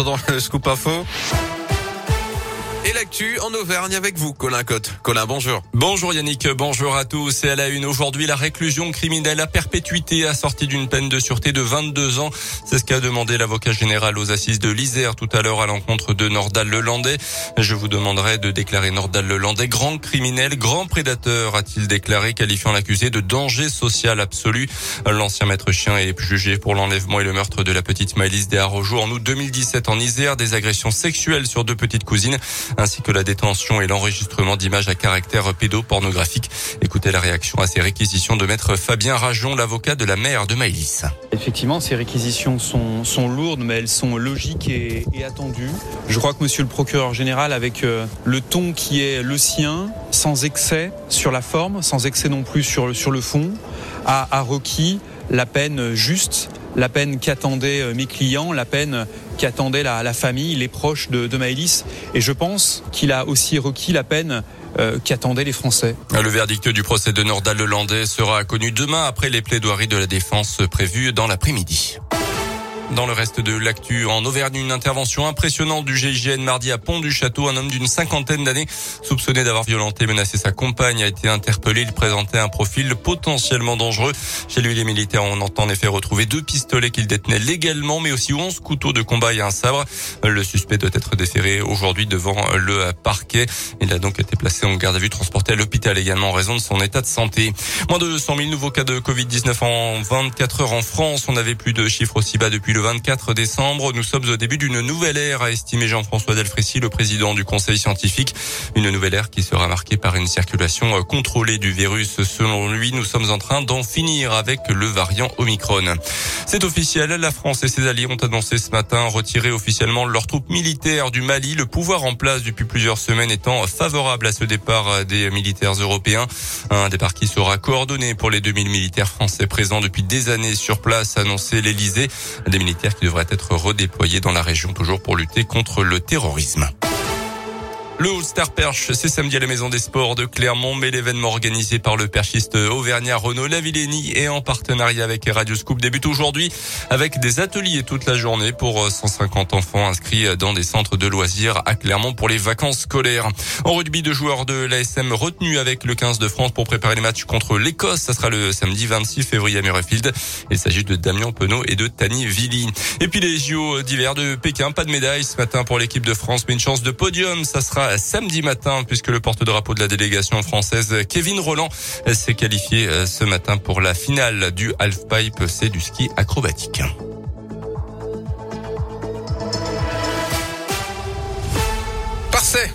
attendant le scoop info. Et l'actu en Auvergne avec vous, Colin Cotte. Colin, bonjour. Bonjour Yannick, bonjour à tous. Et à la une aujourd'hui, la réclusion criminelle à perpétuité assortie d'une peine de sûreté de 22 ans. C'est ce qu'a demandé l'avocat général aux assises de l'Isère tout à l'heure à l'encontre de Nordal Lelandais. Je vous demanderai de déclarer Nordal Lelandais grand criminel, grand prédateur, a-t-il déclaré, qualifiant l'accusé de danger social absolu. L'ancien maître chien est jugé pour l'enlèvement et le meurtre de la petite Maëlys des en août 2017 en Isère, des agressions sexuelles sur deux petites cousines ainsi que la détention et l'enregistrement d'images à caractère pédopornographique. Écoutez la réaction à ces réquisitions de maître Fabien Rajon, l'avocat de la mère de Maëlys. Effectivement, ces réquisitions sont, lourdes, mais elles sont logiques et, attendues. Je crois que monsieur le procureur général, avec euh, le ton qui est le sien, sans excès sur la forme, sans excès non plus sur, le fond, a requis la peine juste la peine qu'attendaient euh, mes clients, la peine qu'attendait la, famille, les proches de, de Maëlys. Et je pense qu'il a aussi requis la peine euh, qu'attendaient les Français. Le verdict du procès de Nordal Lelandais sera connu demain après les plaidoiries de la défense prévues dans l'après-midi. Dans le reste de l'actu, en Auvergne, une intervention impressionnante du GIGN mardi à Pont du Château. Un homme d'une cinquantaine d'années, soupçonné d'avoir violenté et menacé sa compagne, a été interpellé. Il présentait un profil potentiellement dangereux. Chez lui, les militaires ont en effet retrouvé deux pistolets qu'il détenait légalement, mais aussi 11 couteaux de combat et un sabre. Le suspect doit être déféré aujourd'hui devant le parquet. Il a donc été placé en garde à vue, transporté à l'hôpital également en raison de son état de santé. Moins de 100 000 nouveaux cas de Covid-19 en 24 heures en France. On n'avait plus de chiffres aussi bas depuis le 24 décembre. Nous sommes au début d'une nouvelle ère, a estimé Jean-François Delfrécy, le président du conseil scientifique. Une nouvelle ère qui sera marquée par une circulation euh, contrôlée du virus. Selon lui, nous sommes en train d'en finir avec le variant Omicron. C'est officiel, la France et ses alliés ont annoncé ce matin retirer officiellement leurs troupes militaires du Mali, le pouvoir en place depuis plusieurs semaines étant favorable à ce départ des militaires européens. Un départ qui sera coordonné pour les 2000 militaires français présents depuis des années sur place, annoncé l'Elysée. Qui devraient être redéployés dans la région toujours pour lutter contre le terrorisme. Le All-Star Perche, c'est samedi à la Maison des Sports de Clermont, mais l'événement organisé par le perchiste auvergnat Renaud Lavillenie et en partenariat avec Radio Scoop débute aujourd'hui avec des ateliers toute la journée pour 150 enfants inscrits dans des centres de loisirs à Clermont pour les vacances scolaires. En rugby, deux joueurs de l'ASM retenus avec le 15 de France pour préparer les matchs contre l'Écosse. Ça sera le samedi 26 février à Murrayfield. Il s'agit de Damien Penaud et de Tani Villi. Et puis les JO d'hiver de Pékin, pas de médaille ce matin pour l'équipe de France, mais une chance de podium. Ça sera samedi matin puisque le porte-drapeau de la délégation française Kevin Roland s'est qualifié euh, ce matin pour la finale du halfpipe, c'est du ski acrobatique. Parfait.